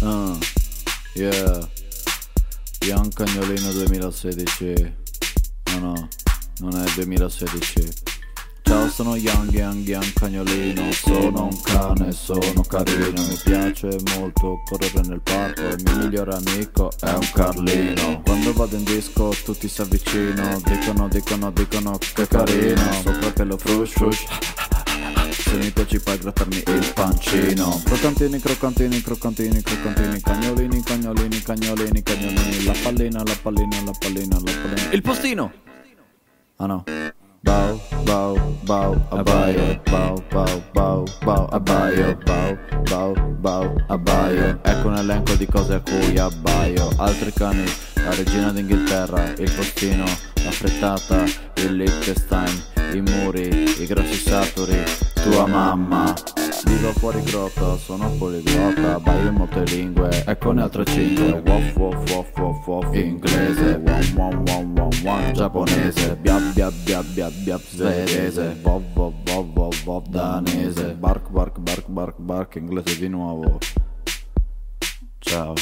Uh, yeah. Young Cagnolino 2016. No, no, non è 2016. Ciao, sono Young, Young, Young Cagnolino. Sono un cane, sono carino. Mi piace molto correre nel parco. Il mio migliore amico è un Carlino. Quando vado in disco, tutti si avvicinano. Dicono, dicono, dicono che carino. Sopra che lo frush, frush. Se mi piaci puoi grattarmi il pancino. Croccantini, croccantini, croccantini, croccantini Cagnolini, cagnolini, cagnolini, cagnolini. La pallina, la pallina, la pallina, la pallina. Il postino! Ah no. Bau, bau, bau, abbaio Bau, bau, bau, bau, abbaio Bau, bau, bau, abbaio Ecco un elenco di cose a cui abbaio. Altri cani, la regina d'Inghilterra Il postino, la frittata, il Liechtenstein I muri, i grossi saturi Tua mamma. Vivo fuori grotta, sono poliglota Abbaio in molte lingue, eccone altre cinque. Woff, woff, woff, woff, woff Inglese, wom, wom, wom, wom, wom Giapponese, biab, biab, biab, biab, biab Svedese, vov, vov, vov, vov, vov Danese, bark, bark, bark, bark, bark Inglese di nuovo. Ciao